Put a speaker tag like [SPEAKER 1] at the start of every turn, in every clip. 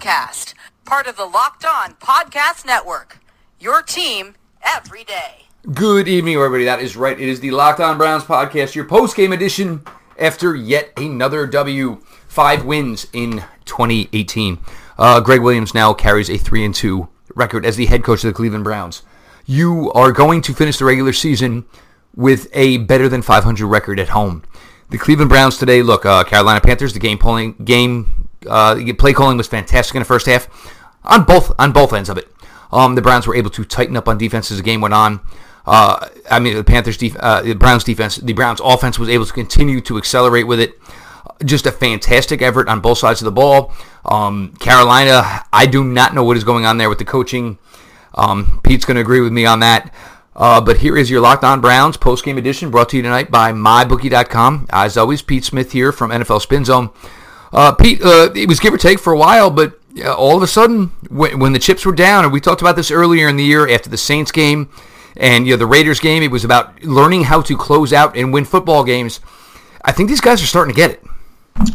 [SPEAKER 1] Podcast, part of the Locked On Podcast Network. Your team every day.
[SPEAKER 2] Good evening, everybody. That is right. It is the Locked On Browns podcast, your post game edition after yet another W. Five wins in 2018. Uh, Gregg Williams now carries a 3 and 2 record as the head coach of the Cleveland Browns. You are going to finish the regular season with a better than 500 record at home. The Cleveland Browns today, look, uh, Carolina Panthers, the game polling, game uh, play calling was fantastic in the first half on both on both ends of it. Um, the Browns were able to tighten up on defense as the game went on. Uh, I mean, the Panthers, def- uh, the Browns defense, the Browns offense was able to continue to accelerate with it. Just a fantastic effort on both sides of the ball. Um, Carolina, I do not know what is going on there with the coaching. Um, Pete's going to agree with me on that. Uh, but here is your Locked On Browns post game edition brought to you tonight by MyBookie.com. As always, Pete Smith here from NFL Spin Zone. Uh, Pete, uh, it was give or take for a while, but all of a sudden, when, when, the chips were down, and we talked about this earlier in the year after the Saints game and you know the Raiders game, it was about learning how to close out and win football games. I think these guys are starting to get it.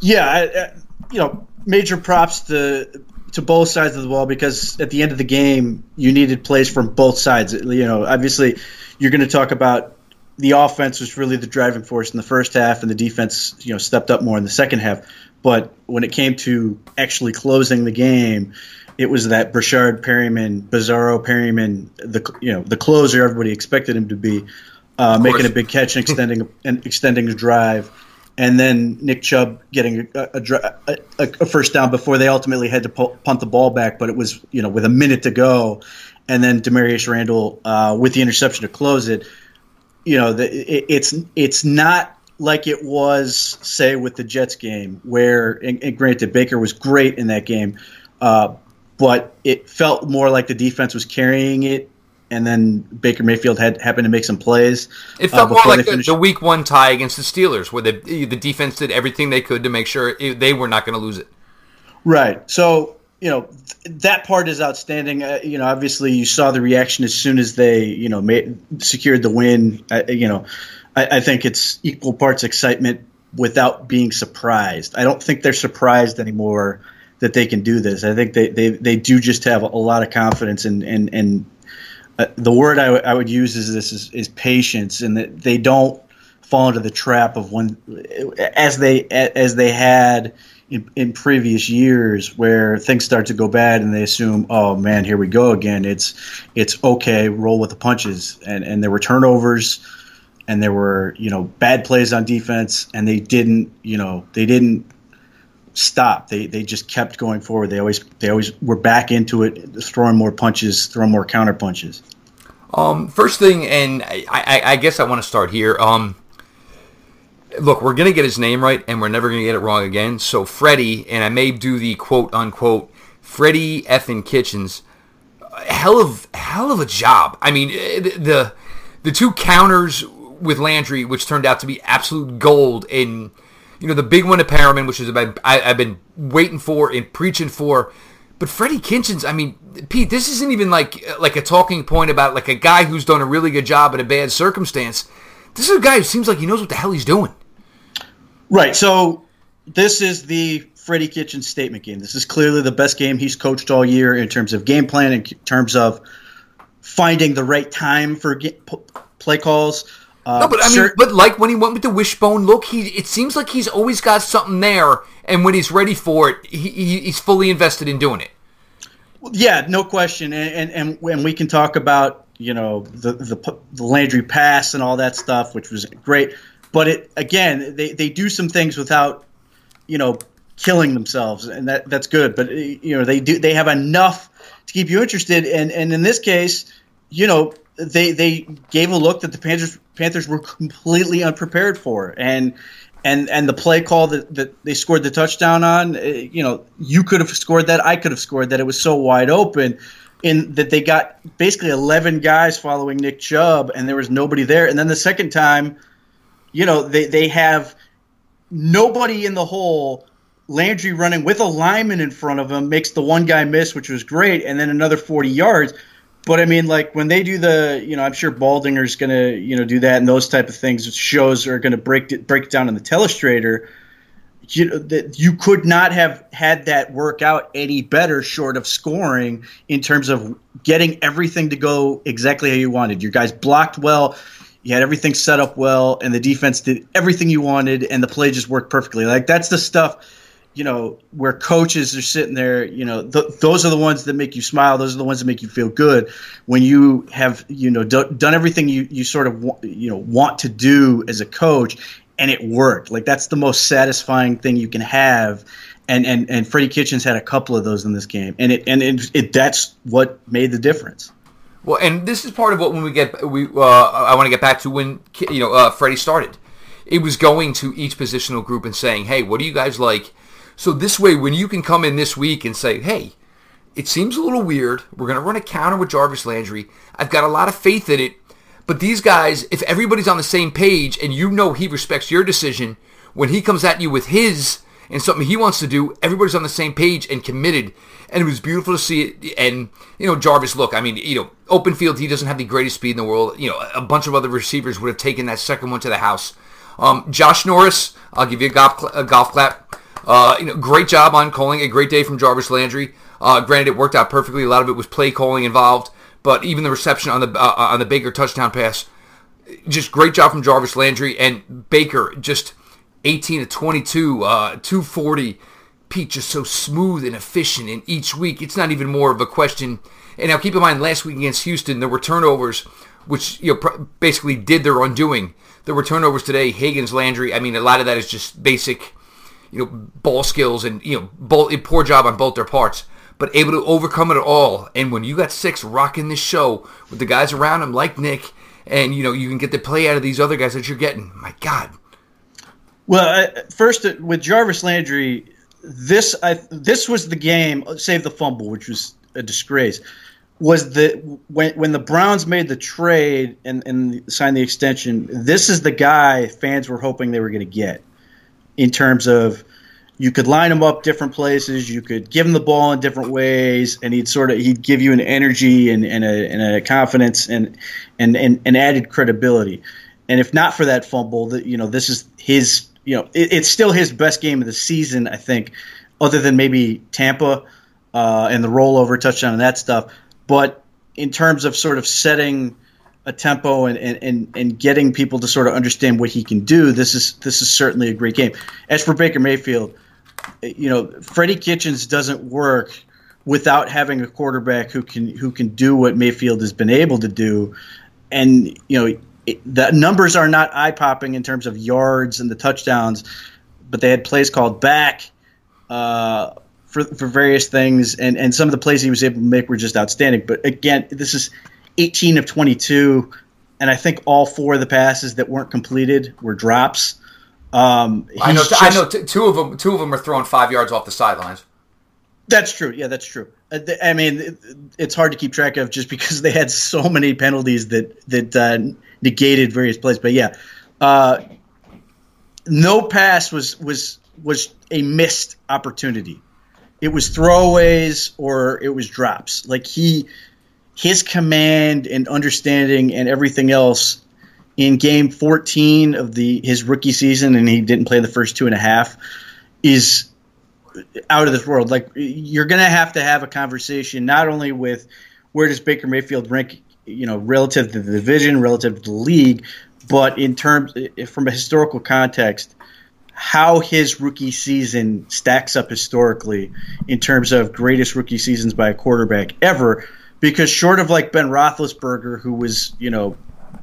[SPEAKER 3] Yeah, I, I, you know, major props to to both sides of the ball because at the end of the game, you needed plays from both sides. You know, obviously, you're going to talk about the offense was really the driving force in the first half, and the defense, you know, stepped up more in the second half. But when it came to actually closing the game, it was that Breshad Perriman, Bizarro Perriman, the you know the closer everybody expected him to be, uh, making a big catch and extending and extending the drive and then Nick Chubb getting a, a, a, a, first down before they ultimately had to punt the ball back, but it was you know with a minute to go, and then Damarious Randall uh, with the interception to close it. You know, the, it, it's it's not like it was say with the Jets game where, and, and granted, Baker was great in that game, uh, but it felt more like the defense was carrying it and then Baker Mayfield had happened to make some plays.
[SPEAKER 2] It felt uh, more like the, the, Week One tie against the Steelers, where the the defense did everything they could to make sure it, they were not going to lose it.
[SPEAKER 3] Right. So you know th- that part is outstanding. Uh, you know, obviously you saw the reaction as soon as they you know made, secured the win. Uh, you know, I, I think it's equal parts excitement without being surprised. I don't think they're surprised anymore that they can do this. I think they, they, they do just have a lot of confidence and, and, and uh, the word I, w- I would use is this is, is patience, and that they don't fall into the trap of when, as they as they had in, in, previous years, where things start to go bad, and they assume, oh man, here we go again. It's it's okay, roll with the punches, and and there were turnovers, and there were you know bad plays on defense, and they didn't you know they didn't stop. They they just kept going forward. They always they always were back into it, throwing more punches, throwing more counter punches.
[SPEAKER 2] Um, first thing, and I, I, I guess I want to start here. Um, look, we're gonna get his name right, and we're never gonna get it wrong again. So Freddie, and I may do the quote unquote Freddie effing Kitchens. Hell of hell of a job. I mean, eh, the the, the two counters with Landry, which turned out to be absolute gold in you know, the big one at Perriman, which is about I, have been waiting for and preaching for. But Freddie Kitchens, I mean, Pete, this isn't even like like a talking point about like a guy who's done a really good job in a bad circumstance. This is a guy who seems like he knows what the hell he's doing.
[SPEAKER 3] Right. So this is the Freddie Kitchen statement game. This is clearly the best game he's coached all year in terms of game plan, in terms of finding the right time for play calls,
[SPEAKER 2] uh, no, but I mean, but like when he went with the wishbone look, he it seems like he's always got something there, and when he's ready for it, he, he he's fully invested in doing it.
[SPEAKER 3] Yeah, no question, and and and we can talk about you know the the, the Landry pass and all that stuff, which was great. But it again, they, they do some things without you know killing themselves, and that that's good. But you know they do they have enough to keep you interested, and and in this case, you know they they gave a look that the Panthers Panthers were completely unprepared for, and and and the play call that, that they scored the touchdown on, eh, you know, you could have scored that, I could have scored that. It was so wide open, in that they got basically eleven guys following Nick Chubb, and there was nobody there. And then the second time, you know, they they have nobody in the hole. Landry running with a lineman in front of him makes the one guy miss, which was great, and then another 40 yards. But I mean, like when they do the, you know, I'm sure Baldinger's going to, you know, do that and those type of things. Shows are going to break break down in the telestrator. you know, that you could not have had that work out any better short of scoring in terms of getting everything to go exactly how you wanted. Your guys blocked well, you had everything set up well, and the defense did everything you wanted, and the play just worked perfectly. Like that's the stuff, you know, where coaches are sitting there. You know, th- those are the ones that make you smile. Those are the ones that make you feel good when you have you know do- done everything you you sort of you know want to do as a coach, and it worked. Like that's the most satisfying thing you can have. And, and, and Freddie Kitchens had a couple of those in this game, and it and it, it that's what made the difference.
[SPEAKER 2] Well, and this is part of what when we get we uh, I want to get back to when you know uh, Freddie started. It was going to each positional group and saying, "Hey, what do you guys like?" So this way, when you can come in this week and say, "Hey, it seems a little weird. We're going to run a counter with Jarvis Landry. I've got a lot of faith in it, but these guys, if everybody's on the same page and you know he respects your decision, when he comes at you with his and something he wants to do, everybody's on the same page and committed. And it was beautiful to see it. And, you know, Jarvis, look, I mean, you know, open field, he doesn't have the greatest speed in the world. You know, a bunch of other receivers would have taken that second one to the house. Um, Josh Norris, I'll give you a golf, a golf clap. Uh, you know, great job on calling. A great day from Jarvis Landry. Uh, granted, it worked out perfectly. A lot of it was play calling involved, but even the reception on the uh, on the Baker touchdown pass, just great job from Jarvis Landry and Baker. Just 18 to 22, uh, 240. Pete just so smooth and efficient in each week. It's not even more of a question. And now keep in mind, last week against Houston, there were turnovers, which you know basically did their undoing. There were turnovers today. Higgins, Landry. I mean, a lot of that is just basic, you know, ball skills and you know, ball, poor job on both their parts. But able to overcome it all. And when you got six rocking this show with the guys around him like Nick, and you know you can get the play out of these other guys that you're getting. My God.
[SPEAKER 3] Well, first uh, with Jarvis Landry, this I, this was the game. Save the fumble, which was a disgrace. Was the when when the Browns made the trade and, and signed the extension? This is the guy fans were hoping they were going to get in terms of you could line him up different places, you could give him the ball in different ways, and he'd sort of he'd give you an energy and, and, a, and a confidence and, and and and added credibility. And if not for that fumble, that you know this is his you know it, it's still his best game of the season, I think, other than maybe Tampa uh, and the rollover touchdown and that stuff. But in terms of sort of setting a tempo and, and, and, and getting people to sort of understand what he can do, this is this is certainly a great game. As for Baker Mayfield, you know, Freddie Kitchens doesn't work without having a quarterback who can who can do what Mayfield has been able to do, and you know the numbers are not eye popping in terms of yards and the touchdowns, but they had plays called back uh, for for various things, and and some of the plays he was able to make were just outstanding. But again, this is 18 of 22, and I think all four of the passes that weren't completed were drops. Um,
[SPEAKER 2] I know. Just, I know. T- two of them. Two of them are thrown five yards off the sidelines.
[SPEAKER 3] That's true. Yeah, that's true. Uh, I mean, it's hard to keep track of just because they had so many penalties that that uh, negated various plays. But yeah, uh, no pass was was was a missed opportunity. It was throwaways or it was drops. Like he, his command and understanding and everything else in game 14 of the his rookie season, and he didn't play the first two and a half, is out of this world. Like you're going to have to have a conversation not only with where does Baker Mayfield rank, you know, relative to the division, relative to the league, but in terms from a historical context, how his rookie season stacks up historically in terms of greatest rookie seasons by a quarterback ever. Because short of like Ben Roethlisberger, who was you know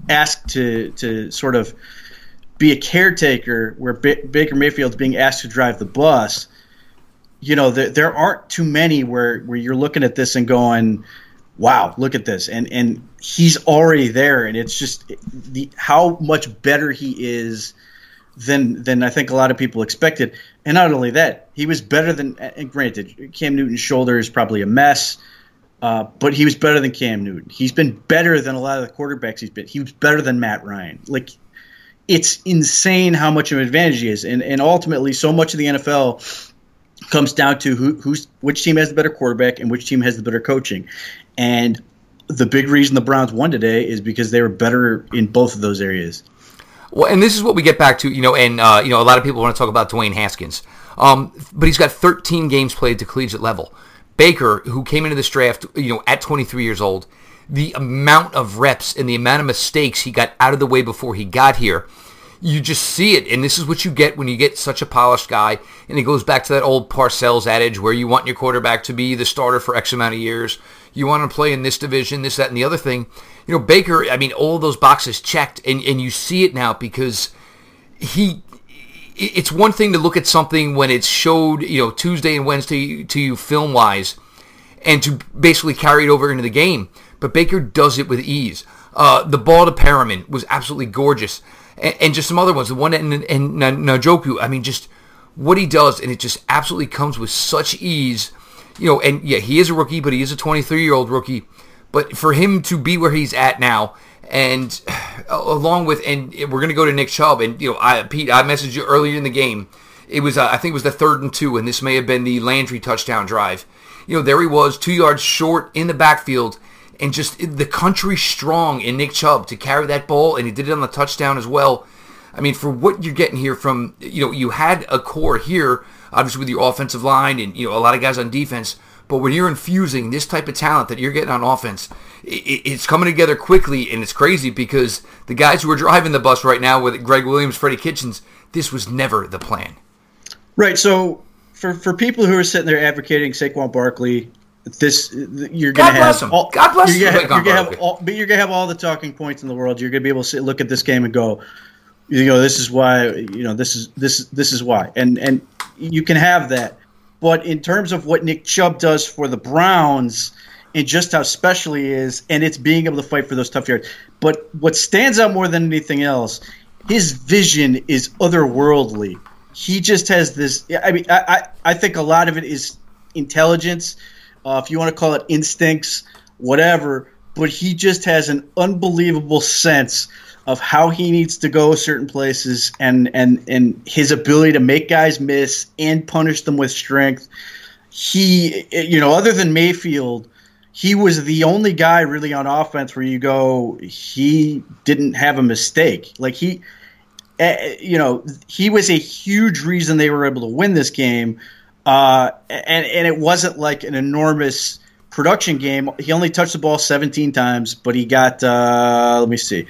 [SPEAKER 3] asked to to sort of be a caretaker, where B- Baker Mayfield's being asked to drive the bus. You know, there, there aren't too many where where you're looking at this and going, "Wow, look at this," and and he's already there, and it's just the how much better he is than than I think a lot of people expected. And not only that, he was better than. And granted, Cam Newton's shoulder is probably a mess. Uh, but he was better than Cam Newton. He's been better than a lot of the quarterbacks he's been. He was better than Matt Ryan. Like, it's insane how much of an advantage he is. And, and ultimately, so much of the NFL comes down to who, who's which team has the better quarterback and which team has the better coaching. And the big reason the Browns won today is because they were better in both of those areas.
[SPEAKER 2] Well, and this is what we get back to, you know, and uh, you know, a lot of people want to talk about Dwayne Haskins, um, but he's got 13 games played to collegiate level. Baker, who came into this draft, you know, at 23 years old, the amount of reps and the amount of mistakes he got out of the way before he got here, you just see it. And this is what you get when you get such a polished guy. And it goes back to that old Parcells adage where you want your quarterback to be the starter for X amount of years. You want to play in this division, this, that, and the other thing. You know, Baker, I mean, all those boxes checked, and, and you see it now because he it's one thing to look at something when it's showed, you know, Tuesday and Wednesday to you film wise, and to basically carry it over into the game. But Baker does it with ease. Uh, the ball to Perriman was absolutely gorgeous, and, and, just some other ones. The one and and Njoku, I mean, just what he does, and it just absolutely comes with such ease. You know, and yeah, he is a rookie, but he is a 23 year old rookie. But for him to be where he's at now and along with, and we're going to go to Nick Chubb. And, you know, I, Pete, I messaged you earlier in the game. It was, uh, I think it was the third and two, and this may have been the Landry touchdown drive. You know, there he was, two yards short in the backfield, and just the country strong in Nick Chubb to carry that ball, and he did it on the touchdown as well. I mean, for what you're getting here from, you know, you had a core here, obviously with your offensive line and, you know, a lot of guys on defense, but when you're infusing this type of talent that you're getting on offense, it's coming together quickly, and it's crazy because the guys who are driving the bus right now with Gregg Williams, Freddie Kitchens, this was never the plan.
[SPEAKER 3] Right. So for for people who are sitting there advocating Saquon Barkley, this you're going to have
[SPEAKER 2] all, God bless
[SPEAKER 3] you're gonna, you're gonna have all, but you're going to have all the talking points in the world. You're going to be able to sit, look at this game and go, you know, this is why, you know, this is this this is why, and and you can have that. But in terms of what Nick Chubb does for the Browns and just how special he is, and it's being able to fight for those tough yards. But what stands out more than anything else, his vision is otherworldly. He just has this. I mean, I, I, think a lot of it is intelligence, uh, if you want to call it instincts, whatever. But he just has an unbelievable sense of how he needs to go certain places and and and his ability to make guys miss and punish them with strength. He, you know, other than Mayfield, he was the only guy really on offense where you go, he didn't have a mistake. Like he, uh, you know, he was a huge reason they were able to win this game. Uh, and and it wasn't like an enormous production game. He only touched the ball 17 times, but he got uh, let me see.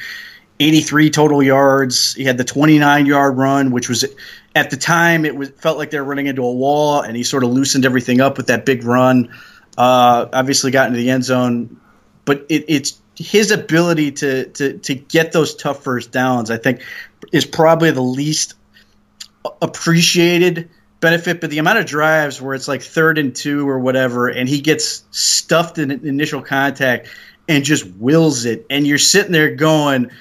[SPEAKER 3] 83 total yards. He had the 29 yard run, which was at the time it was felt like they were running into a wall, and he sort of loosened everything up with that big run. Uh, obviously, got into the end zone, but it, it's his ability to, to to get those tough first downs. I think is probably the least appreciated benefit, but the amount of drives where it's like third and two or whatever, and he gets stuffed in initial contact and just wills it, and you're sitting there going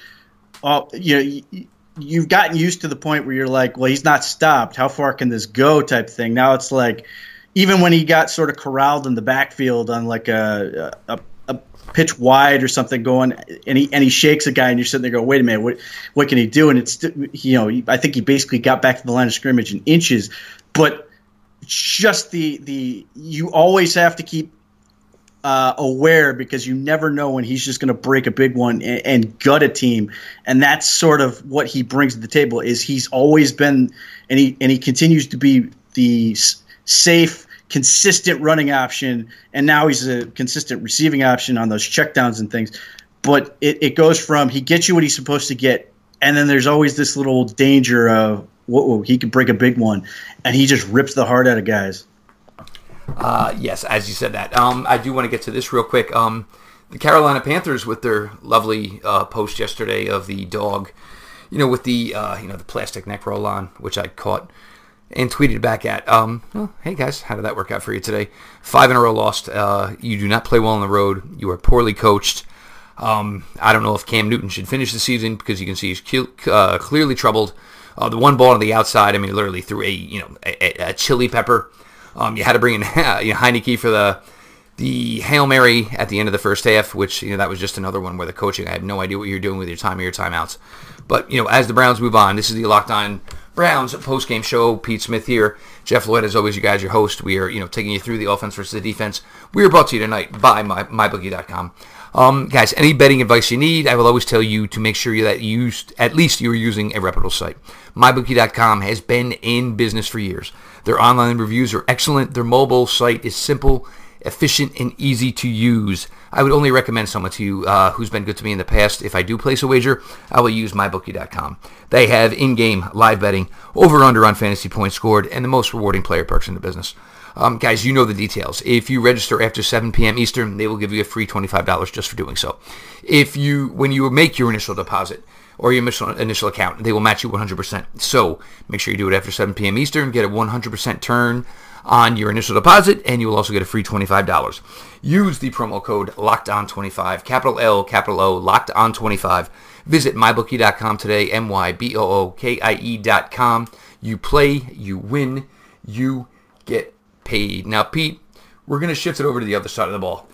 [SPEAKER 3] oh, you know, you've gotten used to the point where you're like, well, he's not stopped. How far can this go? Type thing. Now it's like, even when he got sort of corralled in the backfield on like a, a, a pitch wide or something going, and he and he shakes a guy, and you're sitting there going, wait a minute, what what can he do? And it's you know, I think he basically got back to the line of scrimmage in inches, but just the the you always have to keep uh, aware because you never know when he's just going to break a big one and, and, gut a team, and that's sort of what he brings to the table. Is he's always been and he and he continues to be the s- safe, consistent running option, and now he's a consistent receiving option on those checkdowns and things. But it, it goes from he gets you what he's supposed to get, and then there's always this little danger of whoa, he could break a big one, and he just rips the heart out of guys.
[SPEAKER 2] Uh, yes, as you said that. Um, I do want to get to this real quick. Um, the Carolina Panthers with their lovely uh, post yesterday of the dog, you know, with the uh, you know the plastic neck roll on, which I caught and tweeted back at. Um, well, hey guys, how did that work out for you today? Five in a row lost. Uh, you do not play well on the road. You are poorly coached. Um, I don't know if Cam Newton should finish the season because you can see he's uh, clearly troubled. Uh, the one ball on the outside, I mean, literally threw a you know a, a chili pepper um, you had to bring in you know, Heinicke for the the Hail Mary at the end of the first half, which, you know, that was just another one where the coaching, I have no idea what you're doing with your time or your timeouts. But, you know, as the Browns move on, this is the Locked On Browns post-game show. Pete Smith here. Jeff Lloyd, as always, you guys, your host. We are, you know, taking you through the offense versus the defense. We are brought to you tonight by my, MyBookie.com. Um, guys, any betting advice you need, I will always tell you to make sure that you, at least you're using a reputable site. MyBookie.com has been in business for years. Their online reviews are excellent. Their mobile site is simple efficient and easy to use. I would only recommend someone to you uh, who's been good to me in the past. If I do place a wager, I will use mybookie.com. They have in-game live betting, over/under on fantasy points scored, and the most rewarding player perks in the business. Um, guys, you know the details. If you register after 7 p.m. Eastern, they will give you a free $25 just for doing so. If you, when you make your initial deposit or your initial, initial account, they will match you 100%. So make sure you do it after 7 p.m. Eastern. Get a 100% turn on your initial deposit, and you will also get a free $25. Use the promo code LOCKEDON25, capital L, capital O, Locked On 25. Visit mybookie.com today, M-Y-B-O-O-K-I-E.com. You play, you win, you get paid. Now, Pete, we're going to shift it over to the other side of the ball.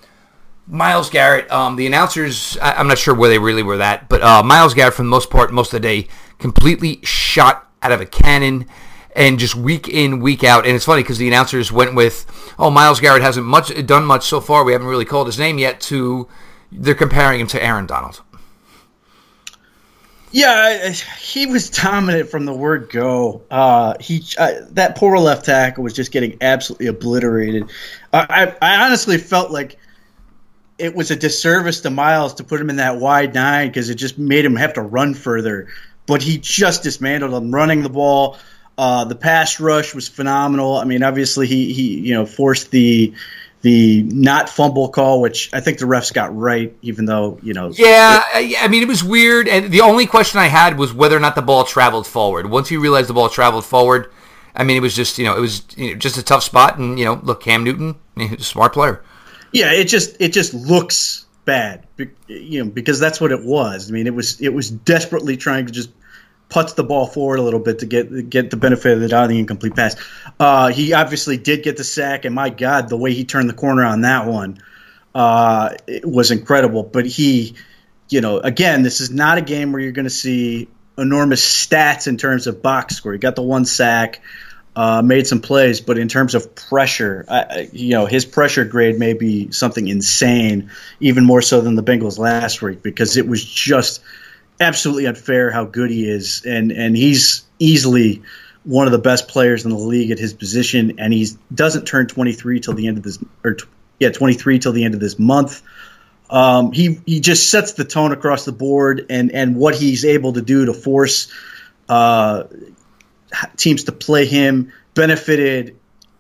[SPEAKER 2] Myles Garrett, um, the announcers, I, am not sure where they really were that, but uh, Myles Garrett, for the most part, most of the day, completely shot out of a cannon and just week in, week out. And it's funny because the announcers went with, "Oh, Myles Garrett hasn't much done much so far. We haven't really called his name yet." To they're comparing him to Aaron Donald.
[SPEAKER 3] Yeah, he was dominant from the word go. Uh, he uh, that poor left tackle was just getting absolutely obliterated. I, I honestly felt like it was a disservice to Myles to put him in that wide nine because it just made him have to run further. But he just dismantled him, running the ball. Uh, the pass rush was phenomenal. I mean, obviously he he you know forced the the not fumble call, which I think the refs got right, even though you know.
[SPEAKER 2] Yeah, it, I mean it was weird, and the only question I had was whether or not the ball traveled forward. Once you realized the ball traveled forward, I mean it was just you know it was you know, just a tough spot, and you know look Cam Newton, smart player.
[SPEAKER 3] Yeah, it just it just looks bad, you know, because that's what it was. I mean, it was it was desperately trying to just puts the ball forward a little bit to get get the benefit of the doubt the incomplete pass. Uh, he obviously did get the sack, and my God, the way he turned the corner on that one uh, was incredible. But he, you know, again, this is not a game where you're going to see enormous stats in terms of box score. He got the one sack. Uh, made some plays, but in terms of pressure, I, you know, his pressure grade may be something insane, even more so than the Bengals last week, because it was just absolutely unfair how good he is, and and he's easily one of the best players in the league at his position, and he doesn't turn 23 till the end of this, or yeah, 23 till the end of this month. Um, he he just sets the tone across the board, and and what he's able to do to force uh, teams to play him benefited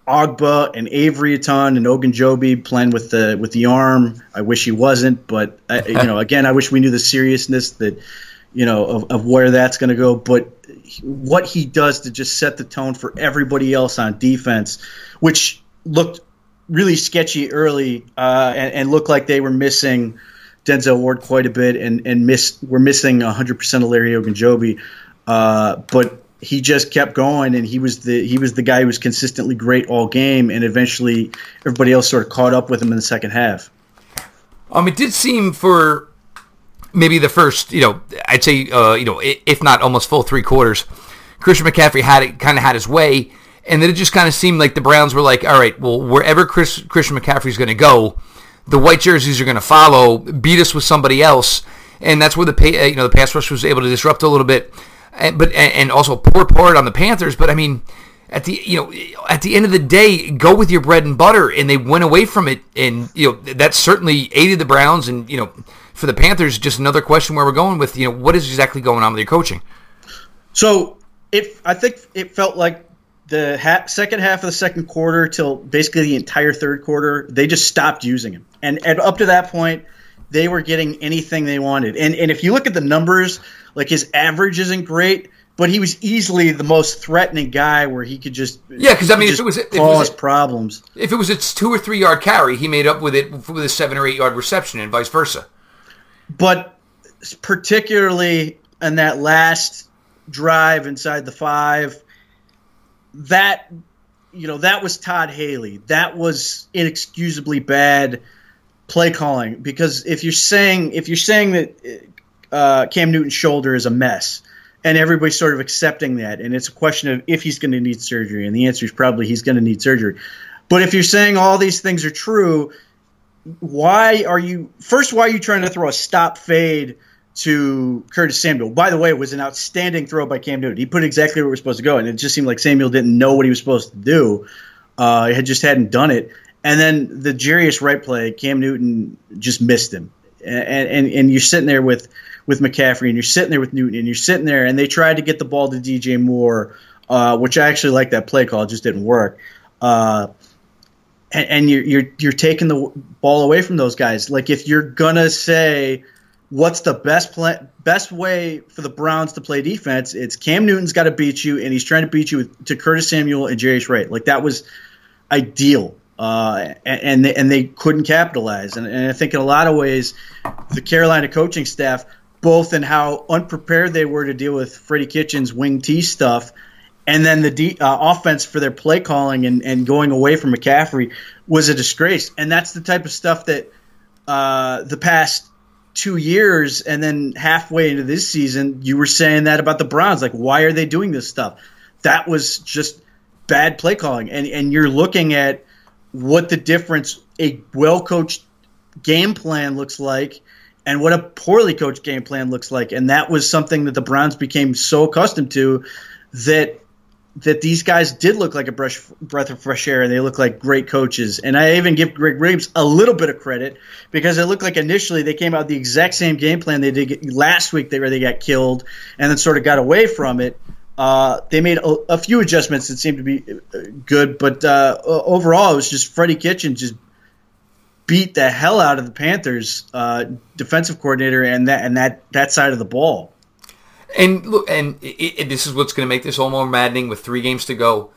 [SPEAKER 3] Ogbah and Avery a ton, and Ogunjobi playing with the with the arm. I wish he wasn't, but I, you know, again, I wish we knew the seriousness that you know, of, of where that's going to go. But what he does to just set the tone for everybody else on defense, which looked really sketchy early uh, and, and, looked like they were missing Denzel Ward quite a bit and, and missed, we're missing 100% of Larry Ogunjobi. Uh, but he just kept going and he was the he was the guy who was consistently great all game and eventually everybody else sort of caught up with him in the second half.
[SPEAKER 2] Um, it did seem for maybe the first, you know, I'd say, uh, you know, if not almost full three quarters, Christian McCaffrey had it kind of had his way, and then it just kind of seemed like the Browns were like, all right, well, wherever Chris, Christian McCaffrey's going to go, the white jerseys are going to follow, beat us with somebody else, and that's where the pay, uh, you know the pass rush was able to disrupt a little bit, and, but and also poor part on the Panthers, but I mean. At the you know at the end of the day, go with your bread and butter, and they went away from it, and you know that certainly aided the Browns, and you know for the Panthers, just another question where we're going with, you know, what is exactly going on with your coaching?
[SPEAKER 3] So, if I think it felt like the ha- second half of the second quarter till basically the entire third quarter, they just stopped using him. And, and up to that point, they were getting anything they wanted. And and if you look at the numbers, like his average isn't great, but he was easily the most threatening guy where he could just
[SPEAKER 2] yeah. Because I mean, if it was if
[SPEAKER 3] cause it was, problems,
[SPEAKER 2] if it was a two or three yard carry, he made up with it with a seven or eight yard reception, and vice versa.
[SPEAKER 3] But particularly in that last drive inside the five, that you know, that was Todd Haley. That was inexcusably bad play calling because if you're saying if you're saying that uh, Cam Newton's shoulder is a mess, and everybody's sort of accepting that, and it's a question of if he's going to need surgery, and the answer is probably he's going to need surgery. But if you're saying all these things are true, why are you first? Why are you trying to throw a stop fade? to Curtis Samuel. By the way, it was an outstanding throw by Cam Newton. He put exactly where we were supposed to go, and it just seemed like Samuel didn't know what he was supposed to do. Uh, he had just hadn't done it. And then the Jarius Wright play, Cam Newton just missed him. And, and and you're sitting there with with McCaffrey, and you're sitting there with Newton, and you're sitting there, and they tried to get the ball to DJ Moore, uh, which I actually like that play call. It just didn't work. Uh, and, and you're, you're you're taking the ball away from those guys. Like if you're gonna say what's the best play, best way for the Browns to play defense? It's Cam Newton's got to beat you, and he's trying to beat you with, to Curtis Samuel and Jarius Wright. Like that was ideal, uh, and and they, and they couldn't capitalize. And, and I think in a lot of ways, the Carolina coaching staff, both in how unprepared they were to deal with Freddie Kitchens' wing T stuff. And then the de- uh, offense for their play calling and, and going away from McCaffrey was a disgrace. And that's the type of stuff that uh, the past two years and then halfway into this season you were saying that about the Browns. Like why are they doing this stuff? That was just bad play calling. And and you're looking at what the difference a well coached game plan looks like and what a poorly coached game plan looks like. And that was something that the Browns became so accustomed to that that these guys did look like a brush, breath of fresh air and they look like great coaches. And I even give Gregg Williams a little bit of credit because it looked like initially they came out the exact same game plan they did last week where they got killed and then sort of got away from it. Uh, they made a, a, few adjustments that seemed to be uh, good, but uh, overall it was just Freddie Kitchen just beat the hell out of the Panthers uh, defensive coordinator and that and that that side of the ball.
[SPEAKER 2] And look, and it, it, this is what's going to make this all more maddening with three games to go,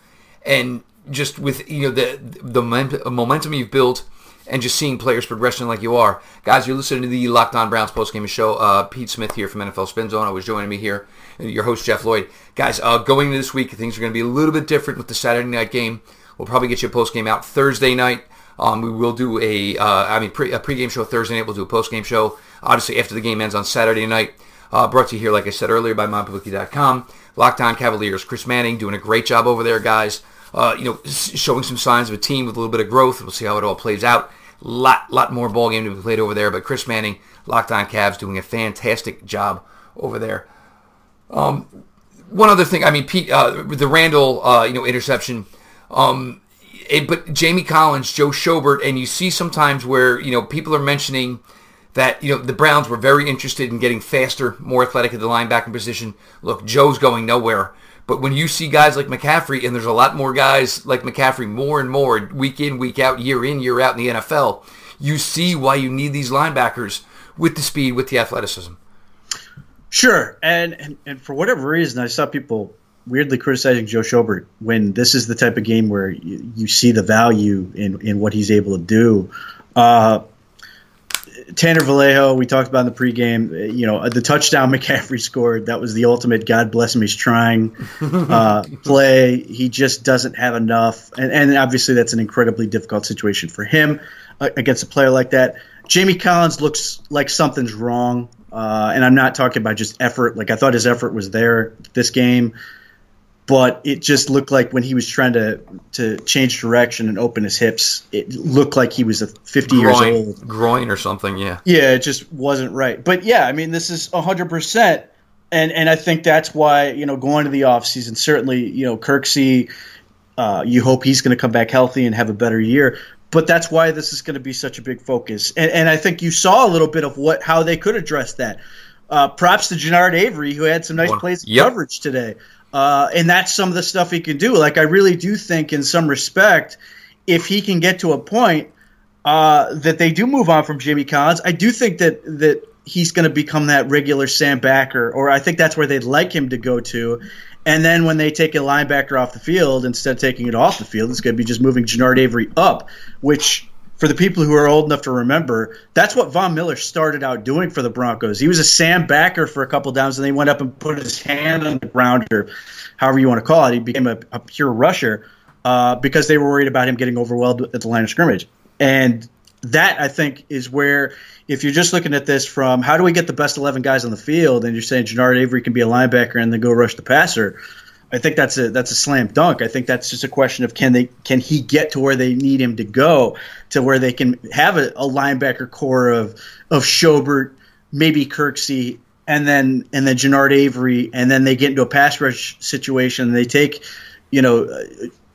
[SPEAKER 2] and just with you know the the momentum you've built, and just seeing players progressing like you are, guys. You're listening to the Locked On Browns postgame show. Uh, Pete Smith here from NFL Spin Zone. I was joining me here, your host Jeff Lloyd. Guys, uh, going into this week, things are going to be a little bit different with the Saturday night game. We'll probably get you a postgame out Thursday night. Um, we will do a, uh, I mean, pre, a pregame show Thursday night. We'll do a postgame show, obviously after the game ends on Saturday night. Uh, brought to you here, like I said earlier, by MyBookie.com. Locked On Cavaliers, Chris Manning doing a great job over there, guys. Uh, you know, showing some signs of a team with a little bit of growth. We'll see how it all plays out. Lot, lot more ball game to be played over there, but Chris Manning, Locked On Cavs, doing a fantastic job over there. Um, one other thing, I mean, Pete, uh, the Randall, uh, you know, interception. Um, it, but Jamie Collins, Joe Schobert, and you see sometimes where you know people are mentioning that you know the Browns were very interested in getting faster, more athletic at the linebacker position. Look, Joe's going nowhere. But when you see guys like McCaffrey, and there's a lot more guys like McCaffrey more and more week in, week out, year in, year out in the NFL, you see why you need these linebackers with the speed, with the athleticism.
[SPEAKER 3] Sure, and and, and for whatever reason, I saw people weirdly criticizing Joe Schobert when this is the type of game where you, you see the value in in what he's able to do. Uh, Tanner Vallejo, we talked about in the pregame. You know, the touchdown McCaffrey scored. That was the ultimate. God bless him. He's trying uh, play. He just doesn't have enough, and, and obviously that's an incredibly difficult situation for him uh, against a player like that. Jamie Collins looks like something's wrong, uh, and I'm not talking about just effort. Like I thought his effort was there this game but it just looked like when he was trying to to change direction and open his hips, it looked like he was a 50 groin, years old.
[SPEAKER 2] Groin or something, yeah.
[SPEAKER 3] Yeah, it just wasn't right. But yeah, I mean, this is 100%. And, and I think that's why, you know, going to the offseason, certainly, you know, Kirksey, uh, you hope he's going to come back healthy and have a better year. But that's why this is going to be such a big focus. And, and I think you saw a little bit of what how they could address that. Uh, props to Genard Avery, who had some nice plays yep. coverage today. Uh, and that's some of the stuff he can do. Like I really do think, in some respect, if he can get to a point uh, that they do move on from Jimmy Collins, I do think that that he's going to become that regular Sam backer, or I think that's where they'd like him to go to. And then when they take a linebacker off the field, instead of taking it off the field, it's going to be just moving Genard Avery up, which for the people who are old enough to remember, that's what Von Miller started out doing for the Broncos. He was a Sam backer for a couple downs, and then he went up and put his hand on the ground, or however you want to call it. He became a, a pure rusher. uh, because they were worried about him getting overwhelmed at the line of scrimmage. And that I think is where if you're just looking at this from how do we get the best 11 guys on the field, and you're saying Genard Avery can be a linebacker and then go rush the passer. I think that's a that's a slam dunk. I think that's just a question of can they can he get to where they need him to go to where they can have a, a linebacker core of of Schobert, maybe Kirksey, and then and then Genard Avery, and then they get into a pass rush situation. And they take, you know,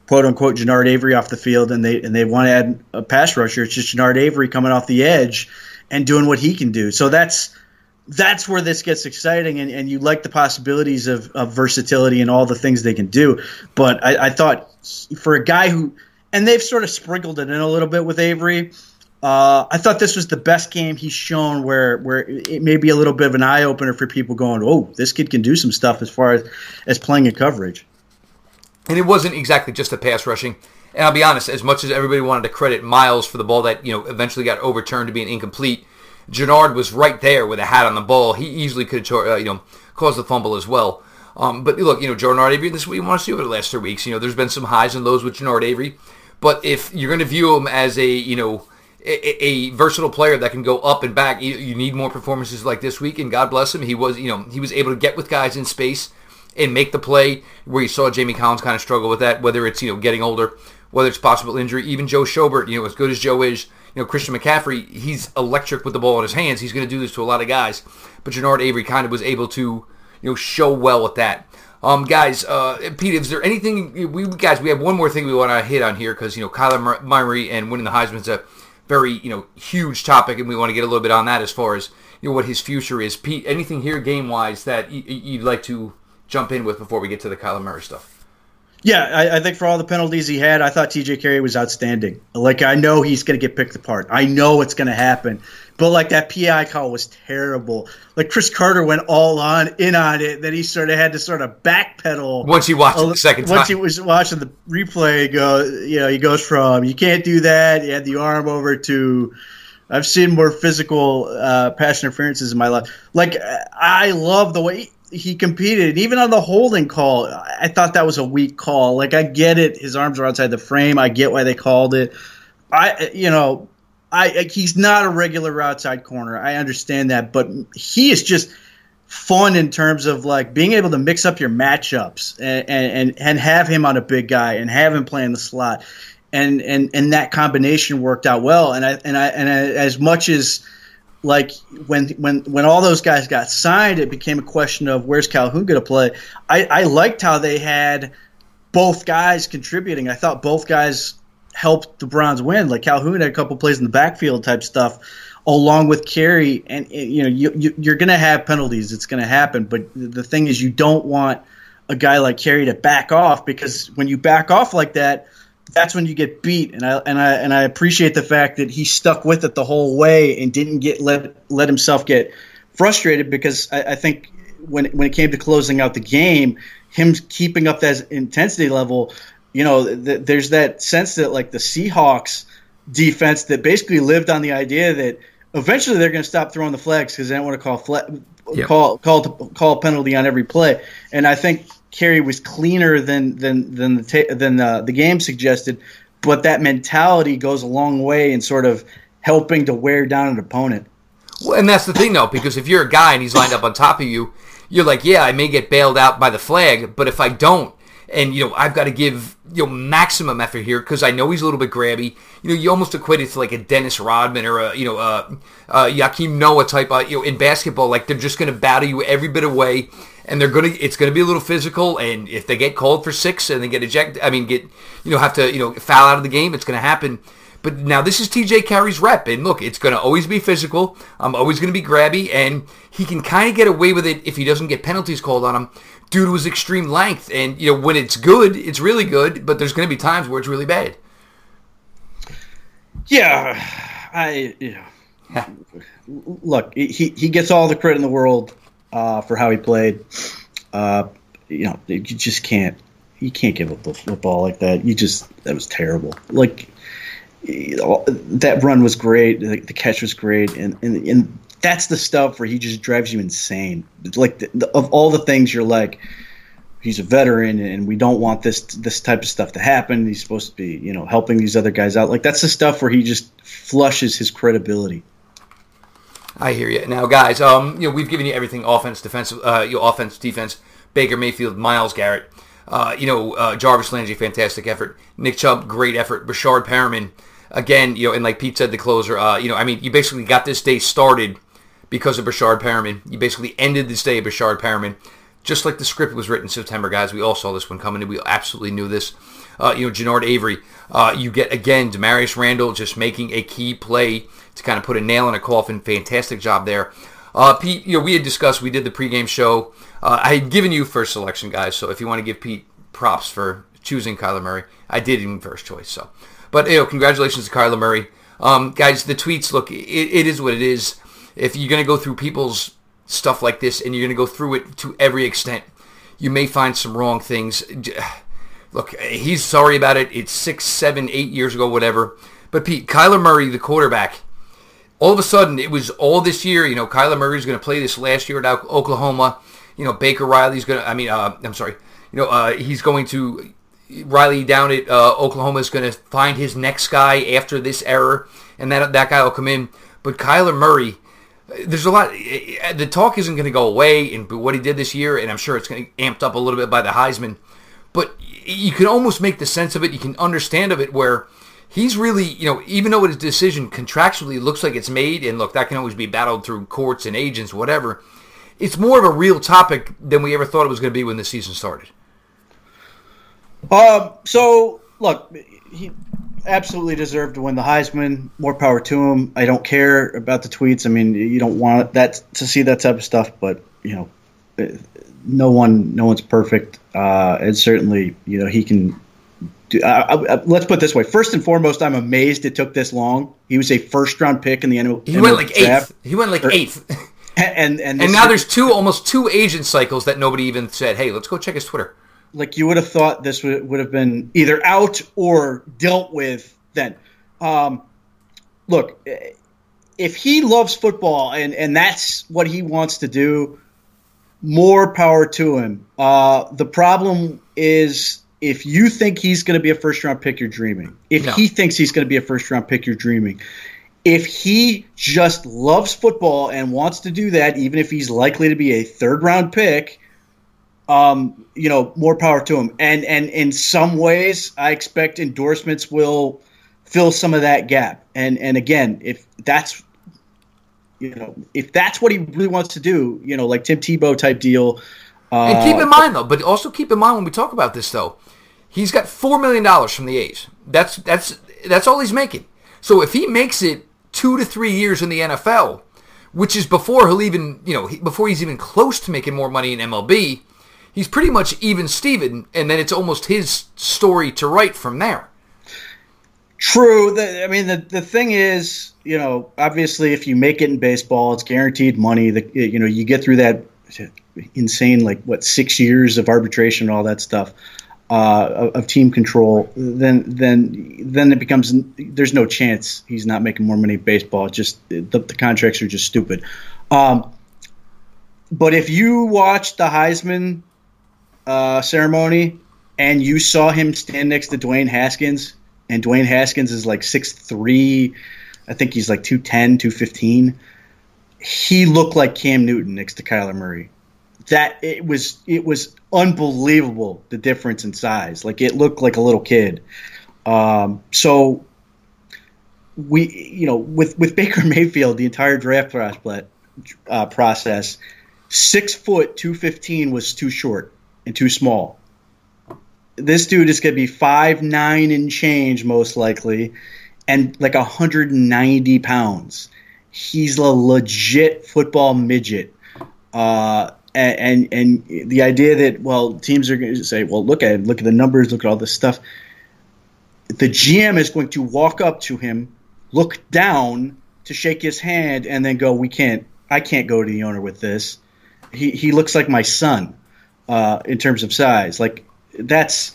[SPEAKER 3] quote unquote Genard Avery off the field, and they and they want to add a pass rusher. It's just Genard Avery coming off the edge and doing what he can do. So that's that's where this gets exciting, and, and you like the possibilities of, of versatility and all the things they can do. But I, I thought for a guy who, and they've sort of sprinkled it in a little bit with Avery. Uh, I thought this was the best game he's shown, where where it may be a little bit of an eye opener for people going, "Oh, this kid can do some stuff as far as as playing in coverage."
[SPEAKER 2] And it wasn't exactly just the pass rushing. And I'll be honest, as much as everybody wanted to credit Myles for the ball that you know eventually got overturned to being incomplete, Genard was right there with a hat on the ball. He easily could have uh, you know caused the fumble as well. Um, but look, you know, Genard Avery, this is what you want to see over the last three weeks. You know, there's been some highs and lows with Genard Avery, but if you're going to view him as a you know a, a, versatile player that can go up and back, you, you need more performances like this week. And God bless him, he was you know he was able to get with guys in space and make the play where you saw Jamie Collins kind of struggle with that, whether it's you know getting older, whether it's possible injury. Even Joe Schobert, you know, as good as Joe is, you know, Christian McCaffrey, he's electric with the ball in his hands. He's going to do this to a lot of guys. But Genard Avery kind of was able to, you know, show well with that. Um, guys, uh, Pete, is there anything we guys? We have one more thing we want to hit on here because you know Kyler Murray and winning the Heisman is a very you know huge topic, and we want to get a little bit on that as far as you know what his future is. Pete, anything here game wise that you'd like to jump in with before we get to the Kyler Murray stuff?
[SPEAKER 3] Yeah, I, I, think for all the penalties he had, I thought TJ Carrie was outstanding. Like I know he's going to get picked apart. I know it's going to happen. But like that PI call was terrible. Like Chris Carter went all on in on it. Then he sort of had to sort of backpedal
[SPEAKER 2] once he watched the second
[SPEAKER 3] time. Once he was watching the replay, go you know he goes from you can't do that. He had the arm over to I've seen more physical uh, pass interferences in my life. Like I love the way he competed. Even on the holding call, I thought that was a weak call. Like I get it, his arms are outside the frame. I get why they called it. I, you know, I he's not a regular outside corner. I understand that, but he is just fun in terms of like being able to mix up your matchups and and and have him on a big guy and have him play in the slot. And and and that combination worked out well. And I and I and I, as much as like when when when all those guys got signed, it became a question of where's Calhoun going to play. I, I liked how they had both guys contributing. I thought both guys helped the Browns win. Like Calhoun had a couple plays in the backfield type stuff, along with Carrie. And you know you, you you're going to have penalties. It's going to happen. But the thing is, you don't want a guy like Carrie to back off because when you back off like that that's when you get beat. And I and I and I appreciate the fact that he stuck with it the whole way and didn't get let let himself get frustrated because I, I think when when it came to closing out the game, him keeping up that intensity level, you know, th- there's that sense that like the Seahawks defense that basically lived on the idea that eventually they're going to stop throwing the flags because they don't want to call yep. call call call a penalty on every play. And I think Carrie was cleaner than than than the ta- than the, the game suggested, but that mentality goes a long way in sort of helping to wear down an opponent.
[SPEAKER 2] Well, and that's the thing, though, because if you're a guy and he's lined up on top of you, you're like, yeah, I may get bailed out by the flag, but if I don't, and you know I've got to give you know maximum effort here because I know he's a little bit grabby. You know, you almost equate it to like a Dennis Rodman or a you know uh, uh, Joakim Noah type. Of, you know, in basketball, like they're just going to battle you every bit of way, and they're gonna it's gonna be a little physical. And if they get called for six and they get ejected, I mean, get you know have to you know foul out of the game, it's going to happen. But now this is TJ Carrie's rep, and look, it's going to always be physical. I'm always going to be grabby, and he can kind of get away with it if he doesn't get penalties called on him due to his extreme length. And you know, when it's good, it's really good, but there's going to be times where it's really bad.
[SPEAKER 3] Yeah, I you know, look, he he gets all the credit in the world uh, for how he played. Uh, you know, you just can't you can't give up the football like that. You just that was terrible. Like that run was great. The, the catch was great, and, and and that's the stuff where he just drives you insane. Like the, the, of all the things you're like, he's a veteran and we don't want this this type of stuff to happen. He's supposed to be, you know, helping these other guys out. Like that's the stuff where he just flushes his credibility.
[SPEAKER 2] I hear you. Now, guys, um, you know, we've given you everything offense, defensive, uh, you know, offense, defense, Baker Mayfield, Myles Garrett, uh, you know, uh, Jarvis Landry, fantastic effort. Nick Chubb, great effort. Breshad Perriman, again, you know, and like Pete said, the closer, uh, you know, I mean, you basically got this day started because of Breshad Perriman. You basically ended this day of Breshad Perriman just like the script was written in September, guys. We all saw this one coming, and we absolutely knew this. Uh, you know, Genard Avery. Uh, you get again Damarious Randall just making a key play to kind of put a nail in a coffin. Fantastic job there. Uh, Pete, you know, we had discussed. We did the pregame show. Uh, I had given you first selection, guys. So if you want to give Pete props for choosing Kyler Murray, I did even first choice. So, but you know, congratulations to Kyler Murray, um, guys. The tweets look, it, it is what it is. If you're gonna go through people's stuff like this and you're going to go through it to every extent. You may find some wrong things. Look, he's sorry about it. It's six, seven, eight years ago, whatever. But Pete, Kyler Murray, the quarterback, all of a sudden it was all this year. You know, Kyler Murray's going to play this last year at Oklahoma. You know, Baker Riley's going to. I mean, uh, I'm sorry. You know, uh, he's going to. Riley down at uh, Oklahoma is going to find his next guy after this error, and that that guy will come in. But Kyler Murray, there's a lot. The talk isn't going to go away in what he did this year, and I'm sure it's going to amped up a little bit by the Heisman. But you can almost make the sense of it. You can understand of it where he's really, you know, even though his decision contractually looks like it's made, and look, that can always be battled through courts and agents, whatever. It's more of a real topic than we ever thought it was going to be when the season started.
[SPEAKER 3] Um. So look, he absolutely deserved to win the Heisman. More power to him. I don't care about the tweets. I mean, you don't want that to see that type of stuff, but you know, no one, no one's perfect, uh, and certainly, you know, he can. Do, uh, uh, let's put it this way. First and foremost, I'm amazed it took this long. He was a first round pick in the NFL.
[SPEAKER 2] He went like draft. eighth. He went like eighth.
[SPEAKER 3] And and,
[SPEAKER 2] and now there's two almost two agent cycles that nobody even said, "Hey, let's go check his Twitter."
[SPEAKER 3] Like you would have thought this would, would have been either out or dealt with then. Um, look, if he loves football and, and that's what he wants to do, more power to him. Uh, the problem is if you think he's going to be a first round pick, you're dreaming. If no. he thinks he's going to be a first round pick, you're dreaming. If he just loves football and wants to do that, even if he's likely to be a third round pick, um, you know, more power to him. And and in some ways, I expect endorsements will fill some of that gap. And and again, if that's you know, if that's what he really wants to do, you know, like Tim Tebow type deal.
[SPEAKER 2] Uh, and keep in mind though, but also keep in mind when we talk about this though, he's got four million dollars from the A's. That's that's that's all he's making. So if he makes it two to three years in the NFL, which is before he'll even you know before he's even close to making more money in MLB, he's pretty much even Steven, and then it's almost his story to write from there.
[SPEAKER 3] True. The, I mean, the, the thing is, you know, obviously, if you make it in baseball, it's guaranteed money. The, you know, you get through that insane, like, what, six years of arbitration and all that stuff. Uh, of, team control, then then then it becomes there's no chance he's not making more money in baseball. Just the, the contracts are just stupid. Um, but if you watch the Heisman uh, ceremony and you saw him stand next to Dwayne Haskins, and Dwayne Haskins is like six three, I think he's like 210, 215. He looked like Cam Newton next to Kyler Murray. That it was it was unbelievable the difference in size. Like it looked like a little kid. Um, so we you know with with Baker Mayfield the entire draft process, uh, process six foot two fifteen was too short and too small. This dude is going to be five nine and change most likely, and like 190 pounds. He's a legit football midget. Uh, and, and, and the idea that well teams are going to say well look at look at the numbers look at all this stuff the GM is going to walk up to him look down to shake his hand and then go we can't I can't go to the owner with this he he looks like my son uh, in terms of size. Like that's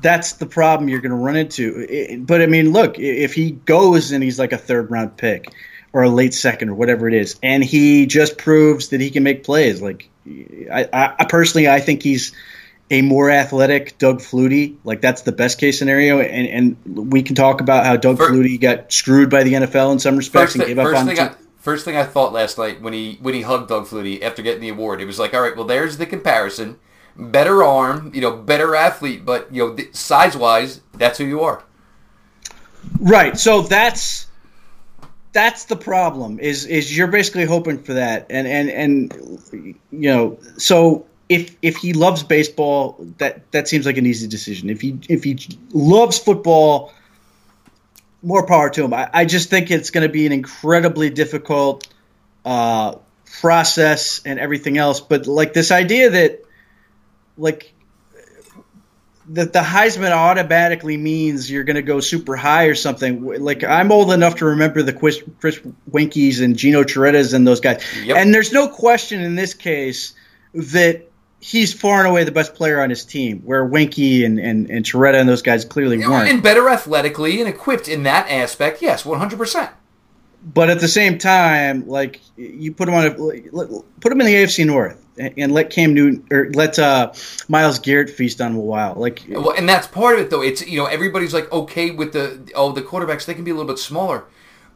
[SPEAKER 3] that's the problem you're going to run into. It, but I mean, look, if he goes and he's like a third round pick or a late second or whatever it is, and he just proves that he can make plays. Like I, I personally, I think he's a more athletic Doug Flutie. Like that's the best case scenario, and, and we can talk about how Doug first, Flutie got screwed by the NFL in some respects and gave up on.
[SPEAKER 2] Thing I, first thing I thought last night when he when he hugged Doug Flutie after getting the award, it was like, all right, well, there's the comparison. Better arm, you know, better athlete, but you know, size wise, that's who you are.
[SPEAKER 3] Right. So that's that's the problem. Is is you're basically hoping for that, and and and you know, so if if he loves baseball, that that seems like an easy decision. If he if he loves football, more power to him. I, I just think it's going to be an incredibly difficult uh, process and everything else. But like this idea that like that the Heisman automatically means you're going to go super high or something. Like I'm old enough to remember the Chris, Chris Weinke's and Gino Torrettas and those guys. Yep. And there's no question in this case that he's far and away the best player on his team, where Weinke and, and, and Torretta and those guys clearly weren't.
[SPEAKER 2] And better athletically and equipped in that aspect, yes, 100%.
[SPEAKER 3] But at the same time, like you put him on a put him in the AFC North and let Cam Newton or let uh, Myles Garrett feast on a while. Like,
[SPEAKER 2] well, and that's part of it though. It's you know everybody's like okay with the oh the quarterbacks they can be a little bit smaller,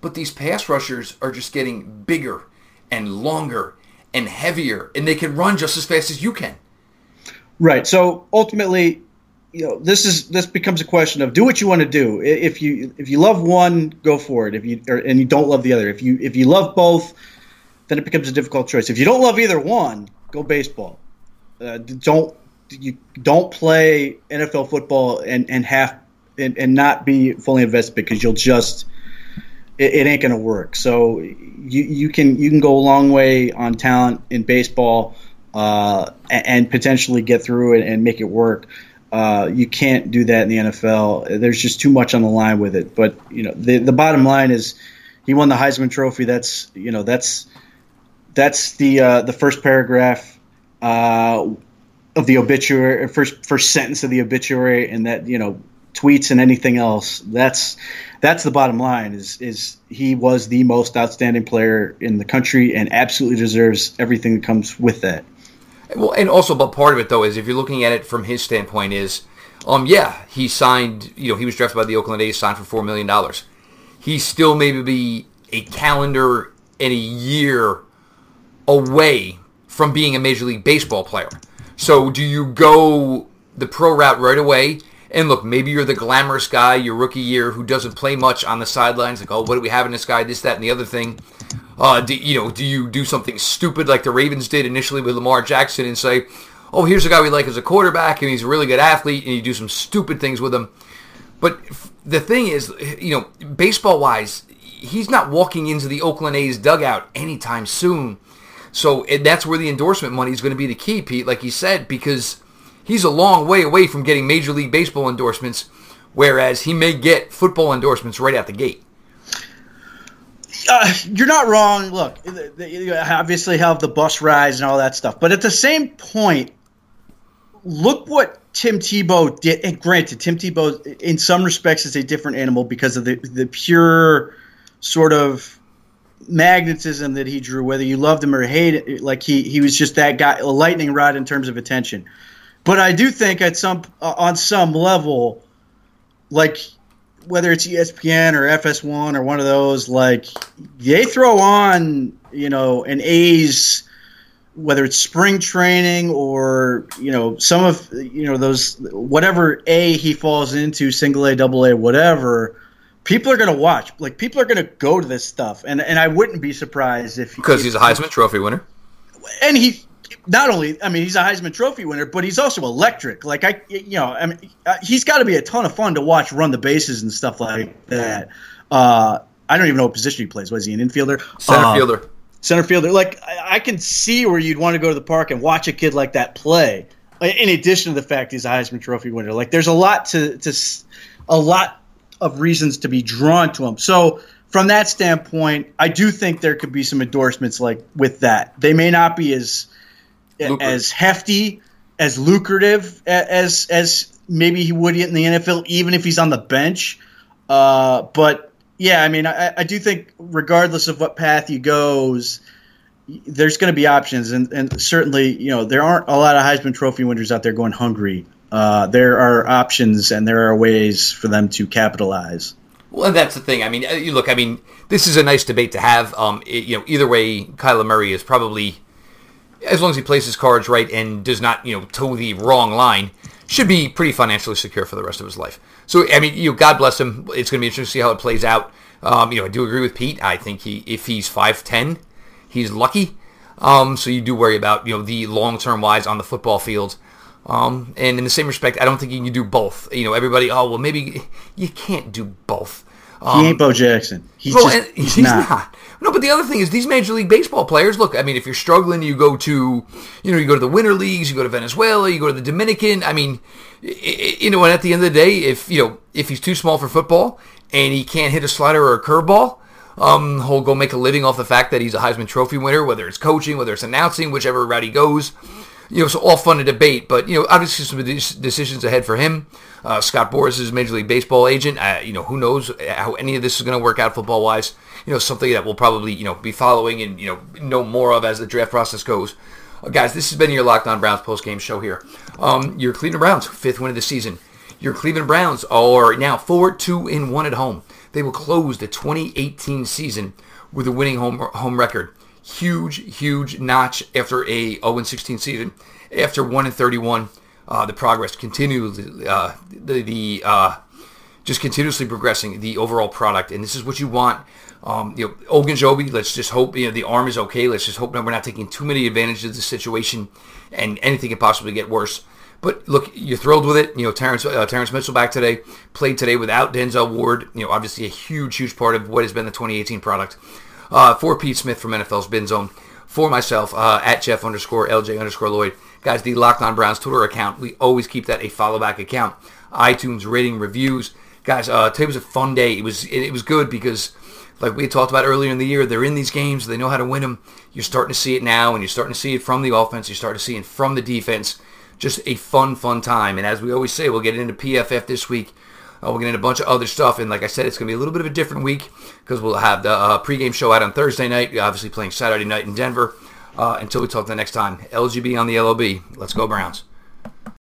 [SPEAKER 2] but these pass rushers are just getting bigger and longer and heavier, and they can run just as fast as you can.
[SPEAKER 3] Right. So ultimately, you know, this is this becomes a question of do what you want to do. If you if you love one, go for it. If you or, and you don't love the other, if you if you love both, then it becomes a difficult choice. If you don't love either one, go baseball. Uh, don't you don't play NFL football and and have and, and not be fully invested because you'll just it, it ain't going to work. So you you can you can go a long way on talent in baseball uh, and, and, potentially get through it and make it work. Uh, you can't do that in the NFL. There's just too much on the line with it. But you know, the the bottom line is he won the Heisman Trophy. That's you know that's that's the uh, the first paragraph uh, of the obituary, first first sentence of the obituary, and that you know tweets and anything else. That's that's the bottom line. Is is he was the most outstanding player in the country and absolutely deserves everything that comes with that.
[SPEAKER 2] Well, and also, but part of it though is if you're looking at it from his standpoint is, um, yeah, he signed. You know, he was drafted by the Oakland A's, signed for four million dollars. He still maybe be a calendar and a year away from being a major league baseball player. So, do you go the pro route right away? And look, maybe you're the glamorous guy your rookie year who doesn't play much on the sidelines. Like, oh, what do we have in this guy? This, that, and the other thing. Uh, do, you know, do you do something stupid like the Ravens did initially with Lamar Jackson and say, oh, here's a guy we like as a quarterback and he's a really good athlete and you do some stupid things with him. But the thing is, you know, baseball wise, he's not walking into the Oakland A's dugout anytime soon. So that's where the endorsement money is going to be the key, Pete, like you said, because he's a long way away from getting Major League Baseball endorsements, whereas he may get football endorsements right out the gate.
[SPEAKER 3] Uh, you're not wrong. Look, you obviously have the bus rides and all that stuff, but at the same point, look what Tim Tebow did. And granted, Tim Tebow, in some respects, is a different animal because of the the pure sort of magnetism that he drew. Whether you loved him or hated, like he he was just that guy, a lightning rod in terms of attention. But I do think at some uh, on some level, like whether it's ESPN or FS1 or one of those, like they throw on you know an A's whether it's spring training or you know some of you know those whatever A he falls into single A double A whatever people are going to watch. Like people are going to go to this stuff. And and I wouldn't be surprised if
[SPEAKER 2] because he's a Heisman Trophy winner?
[SPEAKER 3] And he not only I mean he's a Heisman Trophy winner, but he's also electric. Like I, you know, I mean uh, he's got to be a ton of fun to watch run the bases and stuff like that. Uh, I don't even know what position he plays. Was he an infielder?
[SPEAKER 2] Center um, fielder.
[SPEAKER 3] Center fielder. Like I, I, can see where you'd want to go to the park and watch a kid like that play. In addition to the fact he's a Heisman Trophy winner, like there's a lot to to a lot of reasons to be drawn to him. So from that standpoint, I do think there could be some endorsements like with that. They may not be as lucrative. as hefty, as lucrative as as maybe he would in the NFL, even if he's on the bench. Uh, but yeah, I mean, I, I, do think regardless of what path he goes, there's going to be options, and, and certainly, you know, there aren't a lot of Heisman Trophy winners out there going hungry. Uh, there are options, and there are ways for them to capitalize.
[SPEAKER 2] Well, that's the thing. I mean, uh, you look. I mean, this is a nice debate to have. Um, it, you know, either way, Kyler Murray is probably, as long as he plays his cards right and does not, you know, toe the wrong line, should be pretty financially secure for the rest of his life. So, I mean, you know, God bless him. It's going to be interesting to see how it plays out. Um, you know, I do agree with Pete. I think he, if he's five ten, he's lucky. Um, so you do worry about you know the long term wise on the football field. Um, and in the same respect, I don't think you can do both. You know, everybody, oh well, maybe you can't do both.
[SPEAKER 3] Um, he ain't Bo Jackson. He's well, just he's, he's not. not.
[SPEAKER 2] No, but the other thing is these Major League Baseball players. Look, I mean, if you're struggling, you go to, you know, you go to the winter leagues, you go to Venezuela, you go to the Dominican. I mean, you know, and at the end of the day, if you know, if he's too small for football and he can't hit a slider or a curveball, um, he'll go make a living off the fact that he's a Heisman Trophy winner, whether it's coaching, whether it's announcing, whichever route he goes. You know, so all fun to debate, but you know, obviously some decisions ahead for him. Uh, Scott Boras is Major League Baseball agent. Uh, you know, who knows how any of this is going to work out football wise. You know, something that we'll probably you know be following and you know know more of as the draft process goes. Uh, guys, this has been your Locked On Browns post game show here. Um, your Cleveland Browns fifth win of the season. Your Cleveland Browns are now four two and one at home. They will close the 2018 season with a winning home home record. Huge, huge notch after a 0-16 season. After 1 and 31, uh, the progress continues. Uh, the the uh, just continuously progressing the overall product, and this is what you want. Um, you know, Ogunjobi, let's just hope you know the arm is okay. Let's just hope that we're not taking too many advantages of the situation, and anything can possibly get worse. But look, you're thrilled with it. You know, Terrence, uh, Terrence Mitchell back today, played today without Denzel Ward. You know, obviously a huge, huge part of what has been the 2018 product. Uh, for Pete Smith from NFL Spin Zone, for myself uh, at Jeff underscore LJ underscore Lloyd. Guys, the Locked On Browns Twitter account, we always keep that a follow back account. iTunes rating reviews, guys. Uh, today was a fun day. It was it, it was good because like we talked about earlier in the year, they're in these games. They know how to win them. You're starting to see it now, and you're starting to see it from the offense. You're starting to see it from the defense just a fun, fun time. And as we always say, we'll get into PFF this week. Uh, we'll get into a bunch of other stuff. And like I said, it's going to be a little bit of a different week because we'll have the uh, pregame show out on Thursday night, obviously playing Saturday night in Denver. Uh, until we talk the next time, LGB on the LOB. Let's go, Browns.